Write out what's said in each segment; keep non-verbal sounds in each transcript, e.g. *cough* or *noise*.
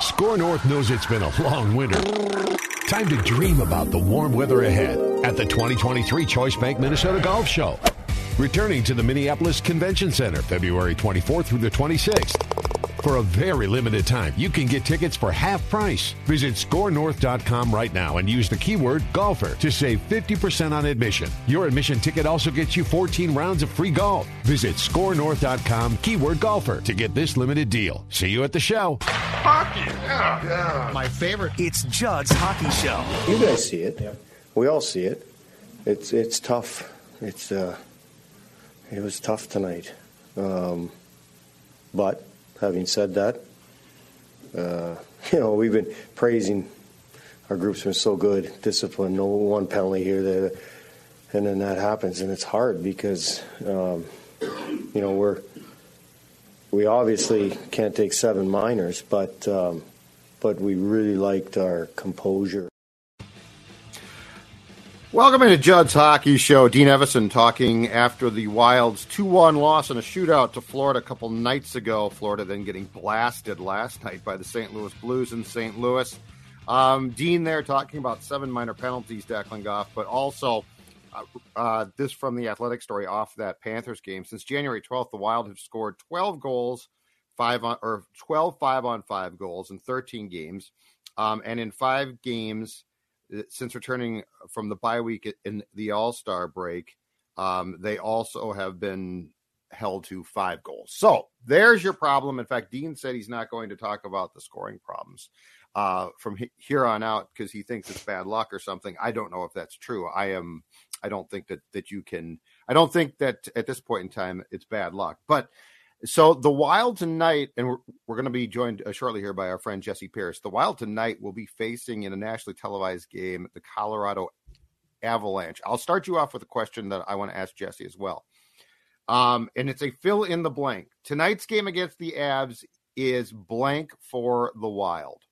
Score North knows it's been a long winter. Time to dream about the warm weather ahead at the 2023 Choice Bank Minnesota Golf Show. Returning to the Minneapolis Convention Center February 24th through the 26th. For a very limited time, you can get tickets for half price. Visit scorenorth.com right now and use the keyword golfer to save 50% on admission. Your admission ticket also gets you 14 rounds of free golf. Visit scorenorth.com keyword golfer to get this limited deal. See you at the show. Hockey! My favorite. It's Judd's Hockey Show. You guys see it. We all see it. It's it's tough. It's uh, it was tough tonight. Um, but having said that, uh, *laughs* you know we've been praising our group's been so good, discipline, no one penalty here, there, and then that happens, and it's hard because um, you know we're we obviously can't take seven minors, but um, but we really liked our composure. Welcome into Judd's Hockey Show. Dean Evason talking after the Wild's 2 1 loss in a shootout to Florida a couple nights ago. Florida then getting blasted last night by the St. Louis Blues in St. Louis. Um, Dean there talking about seven minor penalties, Declan Goff, but also uh, uh, this from the athletic story off that Panthers game. Since January 12th, the Wild have scored 12 goals, five on, or 12 five on five goals in 13 games. Um, and in five games, since returning from the bye week in the All Star break, um, they also have been held to five goals. So there's your problem. In fact, Dean said he's not going to talk about the scoring problems uh, from he- here on out because he thinks it's bad luck or something. I don't know if that's true. I am. I don't think that that you can. I don't think that at this point in time it's bad luck. But so the Wild tonight, and we're, we're going to be joined uh, shortly here by our friend Jesse Pierce. The Wild tonight will be facing in a nationally televised game the Colorado Avalanche. I'll start you off with a question that I want to ask Jesse as well. Um, and it's a fill in the blank. Tonight's game against the Avs is blank for the Wild.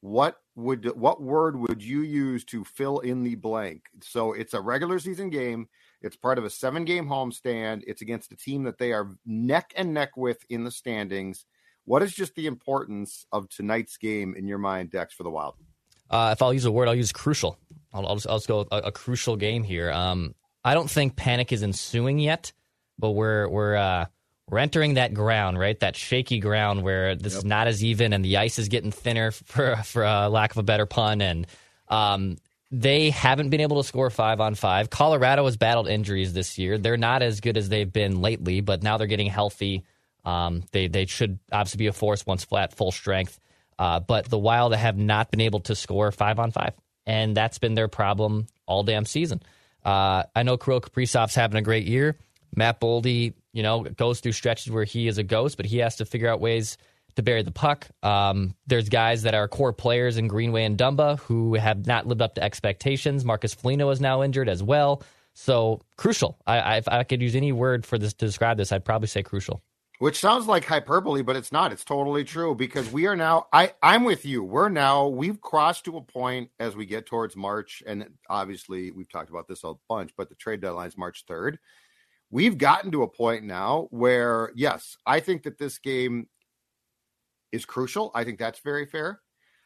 What would what word would you use to fill in the blank? So it's a regular season game. It's part of a seven game homestand. It's against a team that they are neck and neck with in the standings. What is just the importance of tonight's game in your mind, Dex, for the Wild? Uh, if I'll use a word, I'll use crucial. I'll, I'll, just, I'll just go a, a crucial game here. Um, I don't think panic is ensuing yet, but we're we're uh, we're entering that ground, right? That shaky ground where this is not as even, and the ice is getting thinner, *laughs* for for uh, lack of a better pun. And um, they haven't been able to score five on five. Colorado has battled injuries this year. They're not as good as they've been lately, but now they're getting healthy. Um, they they should obviously be a force once flat, full strength. Uh, but the Wild have not been able to score five on five, and that's been their problem all damn season. Uh, I know Kirill Kaprizov's having a great year. Matt Boldy, you know, goes through stretches where he is a ghost, but he has to figure out ways to bury the puck. Um, there's guys that are core players in Greenway and Dumba who have not lived up to expectations. Marcus Foligno is now injured as well. So crucial. I, I, if I could use any word for this to describe this, I'd probably say crucial. Which sounds like hyperbole, but it's not. It's totally true because we are now. I I'm with you. We're now. We've crossed to a point as we get towards March, and obviously we've talked about this a bunch. But the trade deadline is March third. We've gotten to a point now where, yes, I think that this game is crucial. I think that's very fair.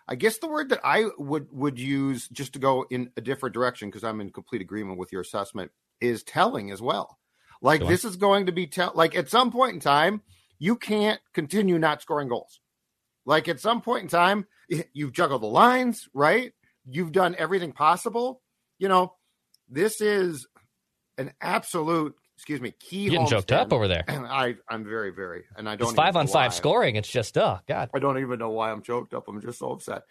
I guess the word that I would would use just to go in a different direction because I'm in complete agreement with your assessment is telling as well. Like Go on. this is going to be tell like at some point in time you can't continue not scoring goals. Like at some point in time *laughs* you've juggled the lines, right? You've done everything possible. You know, this is an absolute excuse me key Getting choked up over there. *clears throat* I I'm very very and I don't It's five on five why. scoring. It's just oh god. I don't even know why I'm choked up. I'm just so upset.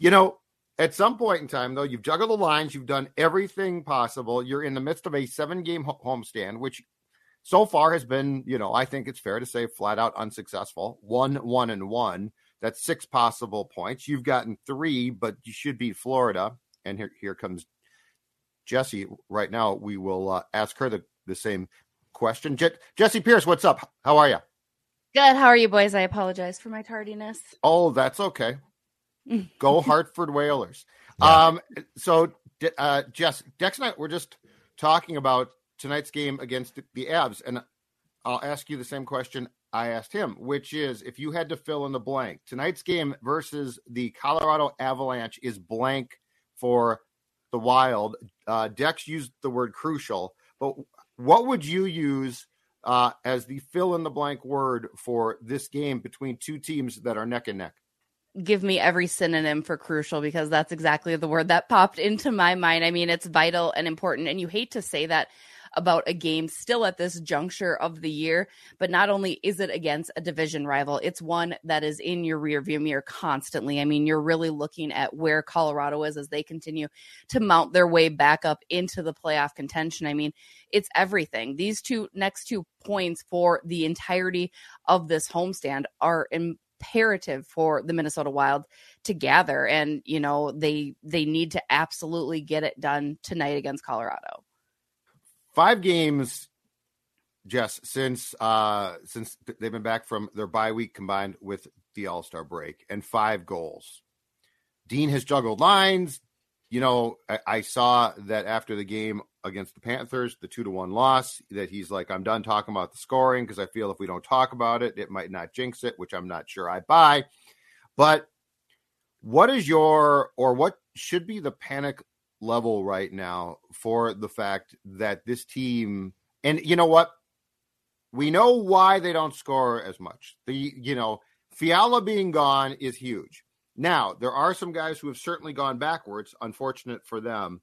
You know, at some point in time, though, you've juggled the lines, you've done everything possible. You're in the midst of a seven game ho- homestand, which so far has been, you know, I think it's fair to say flat out unsuccessful. One, one, and one. That's six possible points. You've gotten three, but you should beat Florida. And here, here comes Jesse. Right now, we will uh, ask her the, the same question. Je- Jesse Pierce, what's up? How are you? Good. How are you, boys? I apologize for my tardiness. Oh, that's okay. *laughs* Go Hartford Whalers. *laughs* Yeah. Um, so, uh, Jess, Dex and I were just talking about tonight's game against the Avs, and I'll ask you the same question I asked him, which is if you had to fill in the blank, tonight's game versus the Colorado Avalanche is blank for the Wild. Uh, Dex used the word crucial, but what would you use uh, as the fill in the blank word for this game between two teams that are neck and neck? give me every synonym for crucial because that's exactly the word that popped into my mind. I mean, it's vital and important. And you hate to say that about a game still at this juncture of the year. But not only is it against a division rival, it's one that is in your rearview mirror constantly. I mean, you're really looking at where Colorado is as they continue to mount their way back up into the playoff contention. I mean, it's everything. These two next two points for the entirety of this homestand are imperative for the Minnesota Wild to gather and you know they they need to absolutely get it done tonight against Colorado five games, Jess, since uh since they've been back from their bye week combined with the All Star break, and five goals. Dean has juggled lines. You know, I, I, saw that after the game against the Panthers, the two to one loss, that he's like, I'm done talking about the scoring because I feel if we don't talk about it, it might not jinx it, which I'm not sure I buy. But what is your or what should be the panic level right now for the fact that this team and you know what? We know why they don't score as much. The you know fiala being gone is huge. Now there are some guys who have certainly gone backwards unfortunate for them.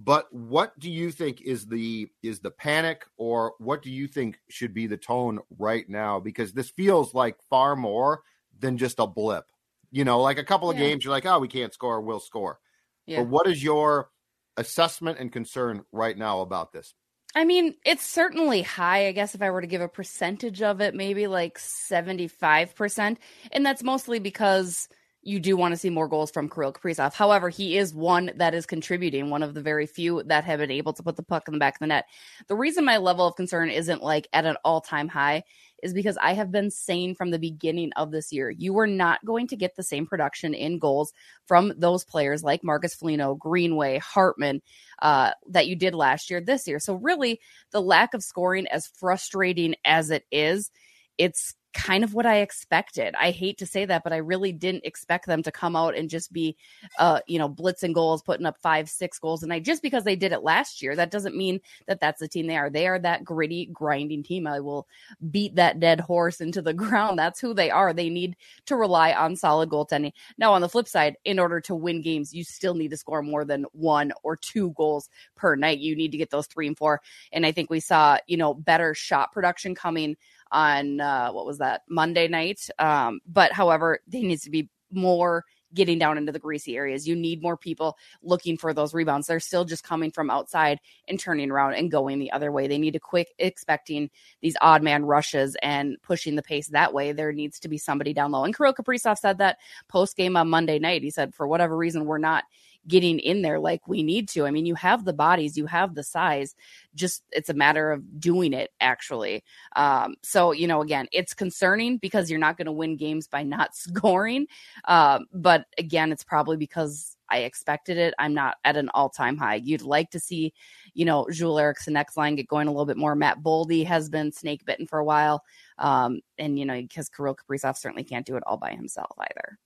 But what do you think is the is the panic or what do you think should be the tone right now? Because this feels like far more than just a blip. You know like a couple of yeah. games you're like oh we can't score we'll score yeah. But what is your assessment and concern right now about this? I mean, it's certainly high. I guess if I were to give a percentage of it, maybe like 75%. And that's mostly because you do want to see more goals from Kirill Kaprizov. However, he is one that is contributing, one of the very few that have been able to put the puck in the back of the net. The reason my level of concern isn't like at an all time high is because I have been saying from the beginning of this year, you are not going to get the same production in goals from those players like Marcus Foligno, Greenway, Hartman uh, that you did last year this year. So, really, the lack of scoring, as frustrating as it is, it's kind of what I expected. I hate to say that, but I really didn't expect them to come out and just be, uh, you know, blitzing goals, putting up five, six goals. And I just because they did it last year, that doesn't mean that that's the team they are. They are that gritty, grinding team. I will beat that dead horse into the *laughs* ground. That's who they are. They need to rely on solid goaltending. Now, on the flip side, in order to win games, you still need to score more than one or two goals per night. You need to get those three and four. And I think we saw, you know, better shot production coming on uh, what was that Monday night. Um, but however, there needs to be more getting down into the greasy areas. You need more people looking for those rebounds. They're still just coming from outside and turning around and going the other way. They need to quick expecting these odd man rushes and pushing the pace that way. There needs to be somebody down low. And Kirill Kaprizov said that post game on Monday night. He said, for whatever reason, we're not getting in there like we need to. I mean, you have the bodies, you have the size, just it's a matter of doing it actually. Um, so, you know, again, it's concerning because you're not going to win games by not *laughs* scoring. Um, but again, it's probably because I expected it. I'm not at an all time high. You'd like to see, you know, Joel Eriksson Ek's line get going a little bit more. Matt Boldy has been snake bitten for a while. Um, and, you know, because Kirill Kaprizov certainly can't do it all by himself either.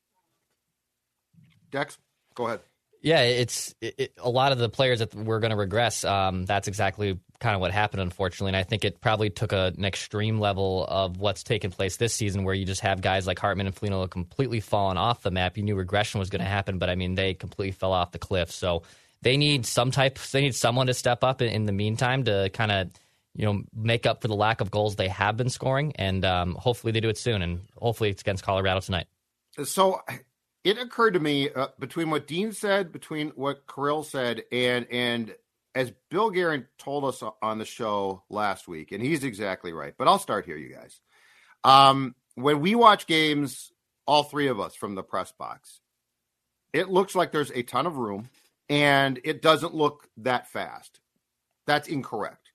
Dex, go ahead. Yeah, it's it, it, a lot of the players that we're going to regress. Um, that's exactly kind of what happened, unfortunately. And I think it probably took a, an extreme level of what's taken place this season, where you just have guys like Hartman and Foligno completely fallen off the map. You knew regression was going to happen, but I mean, they completely fell off the cliff. So they need some type. They need someone to step up in, in the meantime to kind of you know make up for the lack of goals they have been scoring, and um, hopefully they do it soon. And hopefully it's against Colorado tonight. So it occurred to me uh, between what Dean said, between what Kirill said, and and as Bill Guerin told us on the show last week, and he's exactly right. But I'll start here, you guys. Um, when we watch games all three of us from the press box. It looks like there's a ton of room and it doesn't look that fast. That's incorrect.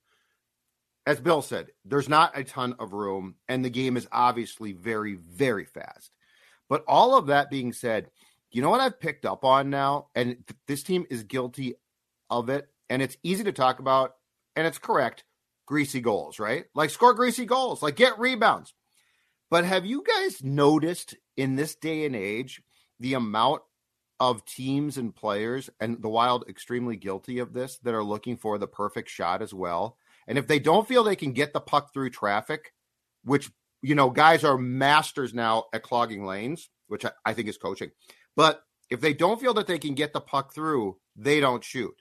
As Bill said, there's not a ton of room and the game is obviously very, very fast. But all of that being said, you know what I've picked up on now? And th- this team is guilty of it. And it's easy to talk about, and it's correct greasy goals, right? Like score greasy goals, like get rebounds. But have you guys noticed in this day and age the amount of teams and players, and the Wild extremely guilty of this, that are looking for the perfect shot as well? And if they don't feel they can get the puck through traffic, which, you know, guys are masters now at clogging lanes, which I, I think is coaching. But if they don't feel that they can get the puck through, they don't shoot.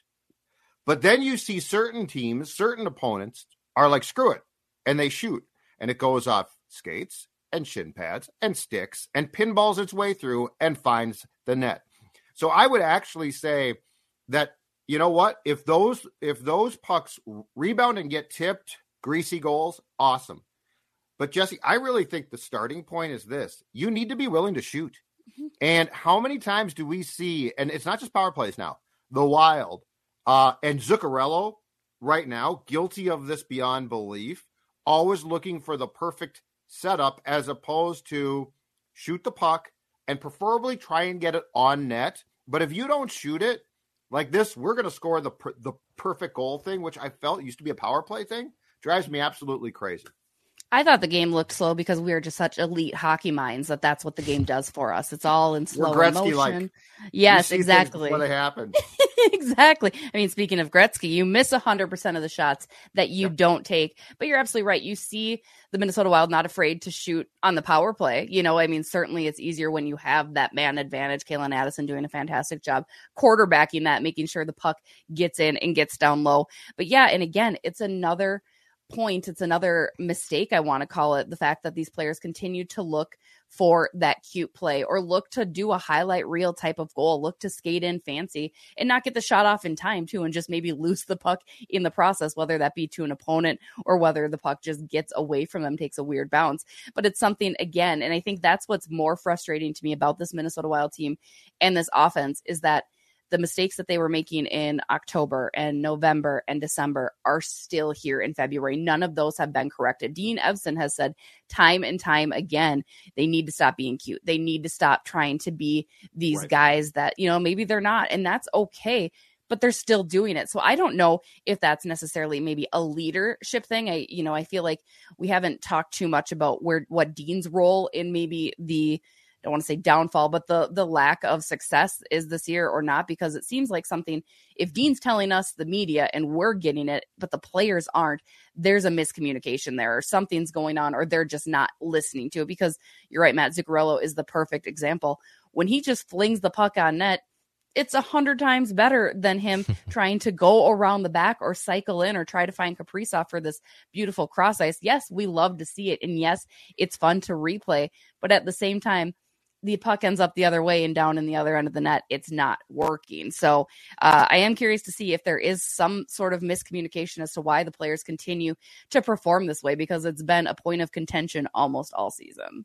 But then you see certain teams, certain opponents are like, screw it, and they shoot, and it goes off skates and shin pads and sticks and pinballs its way through and finds the net. So I would actually say that you know what if those if those pucks rebound and get tipped greasy goals awesome but jesse i really think the starting point is this you need to be willing to shoot mm-hmm. and how many times do we see and it's not just power plays now the wild uh and zuccarello right now guilty of this beyond belief always looking for the perfect setup as opposed to shoot the puck and preferably try and get it on net. But if you don't shoot it like this, we're going to score the the perfect goal thing, which I felt used to be a power play thing. Drives me absolutely crazy. I thought the game looked slow because we are just such elite hockey minds that that's what the game does for us. It's all in slow motion. Yes, exactly. What happened? *laughs* exactly. I mean, speaking of Gretzky, you miss hundred percent of the shots that you yep. don't take. But you're absolutely right. You see the Minnesota Wild not afraid to shoot on the power play. You know, I mean, certainly it's easier when you have that man advantage. Calen Addison doing a fantastic job quarterbacking that, making sure the puck gets in and gets down low. But yeah, and again, it's another point, it's another mistake, I want to call it, the fact that these players continue to look for that cute play or look to do a highlight reel type of goal, look to skate in fancy and not get the shot off in time too, and just maybe *laughs* lose the puck in the process, whether that be to an opponent or whether the puck just gets away from them, takes a weird bounce. But it's something again, and I think that's what's more frustrating to me about this Minnesota Wild team and this offense is that the mistakes that they were making in October and November and December are still here in February. None of those have been corrected. Dean Evason has said time and time again, they need to stop being cute. They need to stop trying to be these right. guys that, you know, maybe they're not. And that's okay but they're still doing it. So I don't know if that's necessarily maybe a leadership thing. I, you know, I feel like we haven't talked too much about where what Dean's role in maybe the don't want to say downfall, but the the lack of success is this year or not because it seems like something if Dean's telling us the media and we're getting it, but the players aren't, there's a miscommunication there or something's going on or they're just not listening to it because you're right, Mats Zuccarello is the perfect example. When he just flings the puck on net, it's a hundred times better than him *laughs* trying to go around the back or cycle in or try to find Kaprizov for this beautiful cross ice. Yes, we love to see it. And yes, it's fun to replay. But at the same time, the puck ends up the other way and down in the other end of the net, it's not working. So uh, I am curious to see if there is some sort of miscommunication as to why the players continue to perform this way because it's been a point of contention almost all season.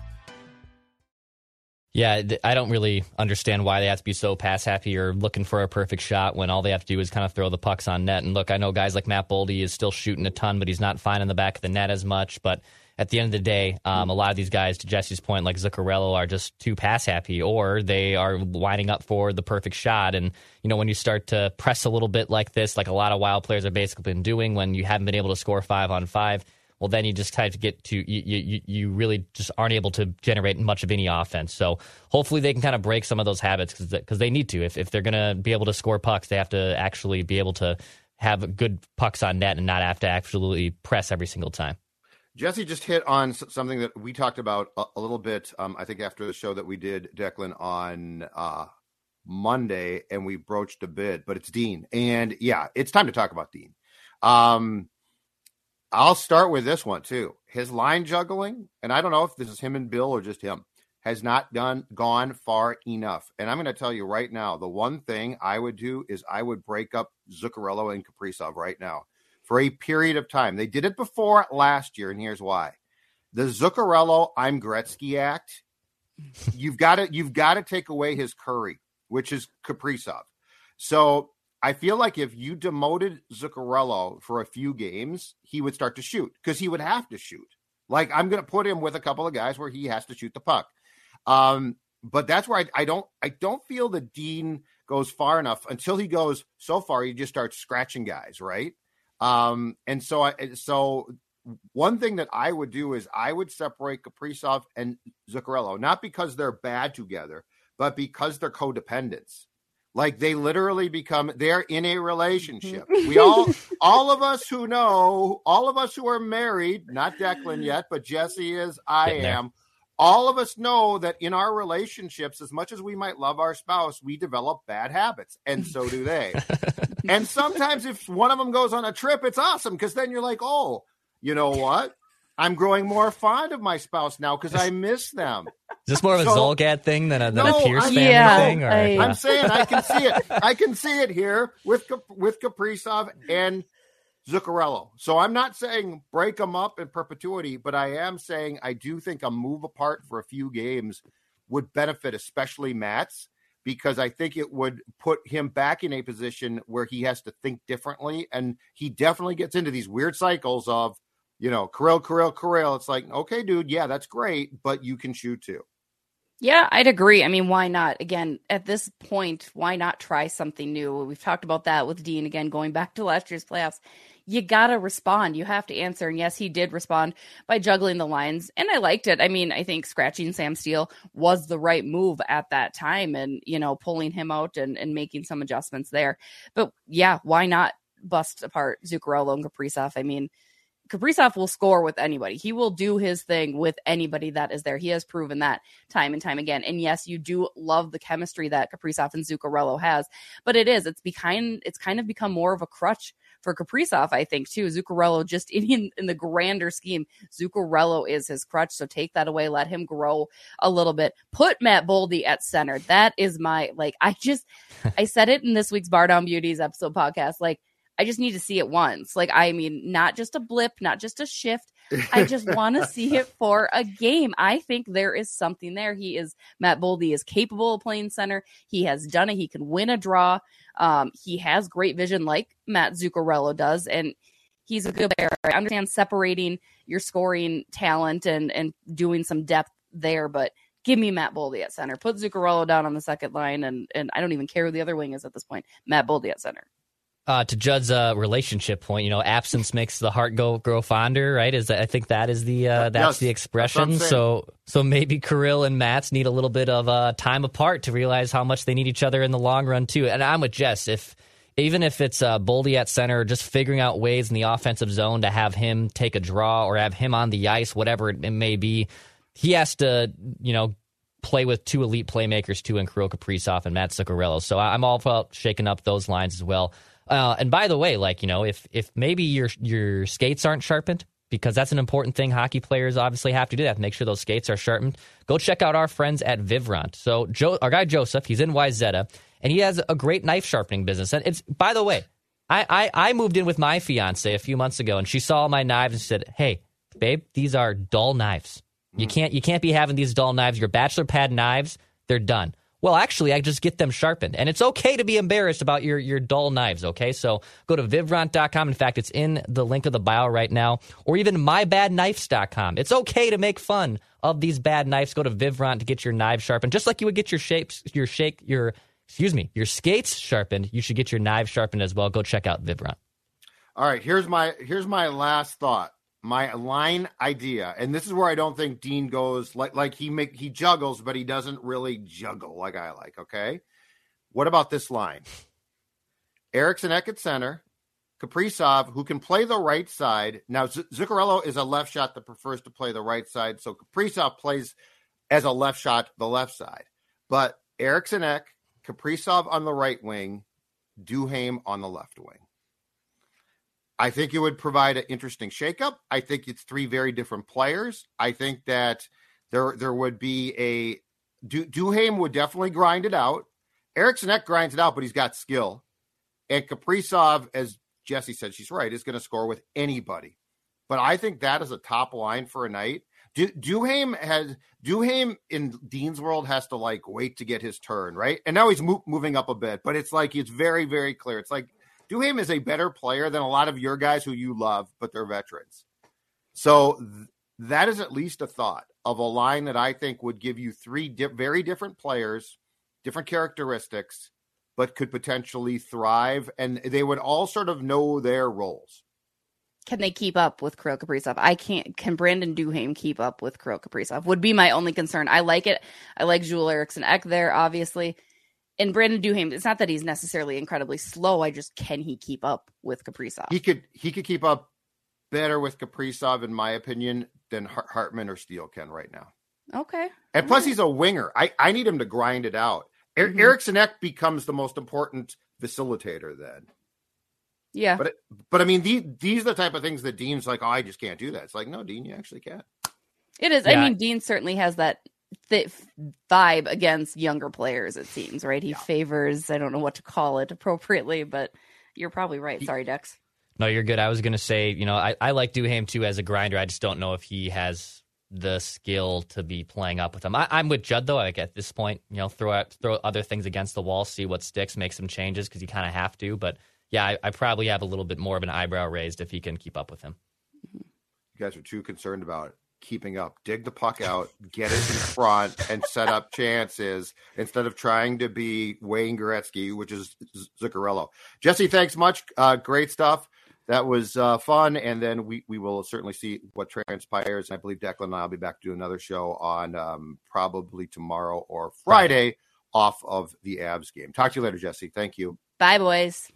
Yeah, I don't really understand why they have to be so pass happy or looking for a perfect shot when all they have to do is kind of throw the pucks on net. And look, I know guys like Matt Boldy is still shooting a ton, but he's not finding the back of the net as much. But at the end of the day, um, a lot of these guys, to Jesse's point, like Zuccarello, are just too pass happy, or they are lining up for the perfect shot. And you know, when you start to press a little bit like this, like a lot of wild players have basically been doing, when you haven't been able to score five on five, well, then you just kind to get to you, you, you really just aren't able to generate much of any offense. So hopefully they can kind of break some of those habits because they need to. If if they're going to be able to score pucks, they have to actually be able to have good pucks on net and not have to absolutely press every single time. Jesse just hit on something that we talked about a, a little bit. Um, I think after the show that we did, Declan, on uh, Monday, and we broached a bit, but it's Dean, and yeah, it's time to talk about Dean. Um, I'll start with this one too. His line juggling, and I don't know if this is him and Bill or just him, has not done gone far enough. And I'm going to tell you right now, the one thing I would do is I would break up Zuccarello and Kaprizov right now for a period of time. They did it before last year, and here's why: the Zuccarello "I'm Gretzky" act. *laughs* You've got to you've got to take away his Curry, which is Kaprizov. So I feel like if you demoted Zuccarello for a few games, he would start to shoot because he would have to shoot. Like I'm going to put him with a couple of guys where he has to shoot the puck. Um, but that's where I, I don't I don't feel that Dean goes far enough until he goes so far he just starts scratching guys, right? Um, and so I so one thing that I would do is I would separate Kaprizov and Zuccarello, not because they're bad together, but because they're codependents. Like they literally become they're in a relationship. Mm-hmm. we all *laughs* all of us who know, all of us who are married, not Declan yet, but Jesse is, I am. All of us know that in our relationships, as much as we might love our spouse, we develop bad habits, and so do they. *laughs* and sometimes if one of them goes on a trip, it's awesome because then you're like, oh, you know what? I'm growing more fond of my spouse now because I *laughs* miss them. Is this more of a so, Zulgad thing than a, than no, a Pierce I'm, family yeah, thing? Or, I, am saying I can see it. *laughs* I can see it here with with Kaprizov and Zuccarello. So I'm not saying break them up in perpetuity, but I am saying I do think a move apart for a few games would benefit, especially Mats, because I think it would put him back in a position where he has to think differently, and he definitely gets into these weird cycles of you know, Kirill, Kirill, Kirill. It's like, okay, dude, yeah, that's great, but you can shoot too. Yeah, I'd agree. I mean, why not? Again, at this point, why not try something new? We've talked about that with Dean again, going back to *laughs* last year's playoffs. You got to respond. You have to answer. And yes, he did respond by juggling the lines. And I liked it. I mean, I think scratching Sam Steele was the right move at that time and, you know, pulling him out and, and making some adjustments there. But yeah, why not bust apart Zuccarello and Kaprizov? I mean, Kaprizov will score with anybody. He will do his thing with anybody that is there. He has proven that time and time again. And yes, you do love the chemistry that Kaprizov and Zuccarello has, but it is. It's behind. It's kind of become more of a crutch for Kaprizov, I think, too. Zuccarello, just *laughs* in, in the grander scheme, Zuccarello is his crutch. So take that away. Let him grow a little bit. Put Matt Boldy at center. That is my, like, I just, *laughs* I said it in this week's Bar Down Beauties episode podcast. Like, I just need to see it once. Like, I mean, not just a blip, not just a shift. I just *laughs* want to see it for a game. I think there is something there. He is Matt Boldy is capable of playing center. He has done it. He can win a draw. Um, he has great vision, like Mats Zuccarello does, and he's a good player. I understand separating your scoring talent and and doing some depth there, but give me Matt Boldy at center. Put Zuccarello down on the second line, and and I don't even care who the other wing is at this point. Matt Boldy at center. Uh, to Judd's uh, relationship point, you know, absence makes the heart go grow fonder, right? Is that, I think that is the uh, that's yes, the expression. That's so so maybe Kirill and Mats need a little bit of uh, time apart to realize how much they need each other in the long run too. And I'm with Jess. If even if it's uh, Boldy at center, just figuring out ways in the offensive zone to have him take a draw or have him on the ice, whatever it, it may be, he has to you know play with two elite playmakers too in Kirill Kaprizov and Mats Zuccarello. So I'm all about shaking up those lines as well. Uh, and by the way, like you know, if if maybe your your skates aren't sharpened, because that's an important thing. Hockey players obviously have to do that to make sure those skates are sharpened. Go check out our friends at Vivrant. So Joe, our guy Joseph, he's in Wayzata, and he has a great knife sharpening business. And it's by the way, I, I I moved in with my fiance a few months ago, and she saw my knives and said, "Hey, babe, these are dull knives. You can't you can't be having these dull knives. Your bachelor pad knives, they're done." Well, actually, I just get them sharpened. And it's okay to be embarrassed about your, your dull knives, okay? So go to vivrant.com. In fact, it's in the link of the bio right now, or even mybadknifes.com. It's okay to make fun of these bad knives. Go to Vivrant to get your knives sharpened, just like you would get your shapes, your shake, your, excuse me, your skates sharpened. You should get your knives sharpened as well. Go check out Vivrant. All right, here's my here's my last thought. My line idea, and this is where I don't think Dean goes like like he make he juggles, but he doesn't really juggle like I like. Okay, what about this line? Eriksson Ek at center, Kaprizov, who can play the right side. Now Z- Zuccarello is a left shot that prefers to play the right side, so Kaprizov plays as a left shot the left side. But Eriksson Ek, Kaprizov on the right wing, Duhaime on the left wing. I think it would provide an interesting shakeup. I think it's three very different players. I think that there there would be a du, Duhaime would definitely grind it out. Eriksson Ek grinds it out, but he's got skill. And Kaprizov, as Jesse said, she's right, is going to score with anybody. But I think that is a top line for a night. Du, Duhaime has Duhaime in Dean's world has to like wait to get his turn, right? And now he's mo- moving up a bit, but it's like it's very very clear. It's like Duhaime is a better player than a lot of your guys who you love, but they're veterans. So th- that is at least a thought of a line that I think would give you three di- very different players, different characteristics, but could potentially thrive, and they would all sort of know their roles. Can they keep up with Kirill Kaprizov? I can't. Can Brandon Duhaime keep up with Kirill Kaprizov? Would be my only concern. I like it. I like Joel Eriksson Ek there, obviously and Brandon Duhaime, it's not that he's necessarily incredibly slow. I just can he keep up with Kaprizov? He could he could keep up better with Kaprizov, in my opinion, than Hartman or Steele can right now. Okay. And plus, he's a winger. I, I need him to grind it out. Er- mm-hmm. Eriksson Ek becomes the most important facilitator then. Yeah. But but I mean, these these are the type of things that Dean's like, oh, I just can't do that. It's like, no, Dean, you actually can. It is. Yeah. I mean, Dean certainly has that th- vibe against younger players. It seems right. He yeah. favors. I don't know what to call it *laughs* appropriately, but you're probably right. Sorry, Dex. No, you're good. I was going to say, you know, I, I like Duhaime too as a grinder. I just don't know if he has the skill to be playing up with him. I, am with Judd though. Like at this point, you know, throw out, throw other things against the wall, see what sticks, make some changes because you kind of have to. But yeah, I, I, probably have a little bit more of an eyebrow raised if he can keep up with him. You guys are too concerned about keeping up. Dig the puck out, get it in front, and set up chances instead of trying to be Wayne Gretzky, which is Zuccarello. Jesse, thanks much. Uh, great stuff. That was uh, fun, and then we, we will certainly see what transpires. I believe Declan and I will be back to do another show on um, probably tomorrow or Friday off of the Avs game. Talk to you later, Jesse. Thank you. Bye, boys.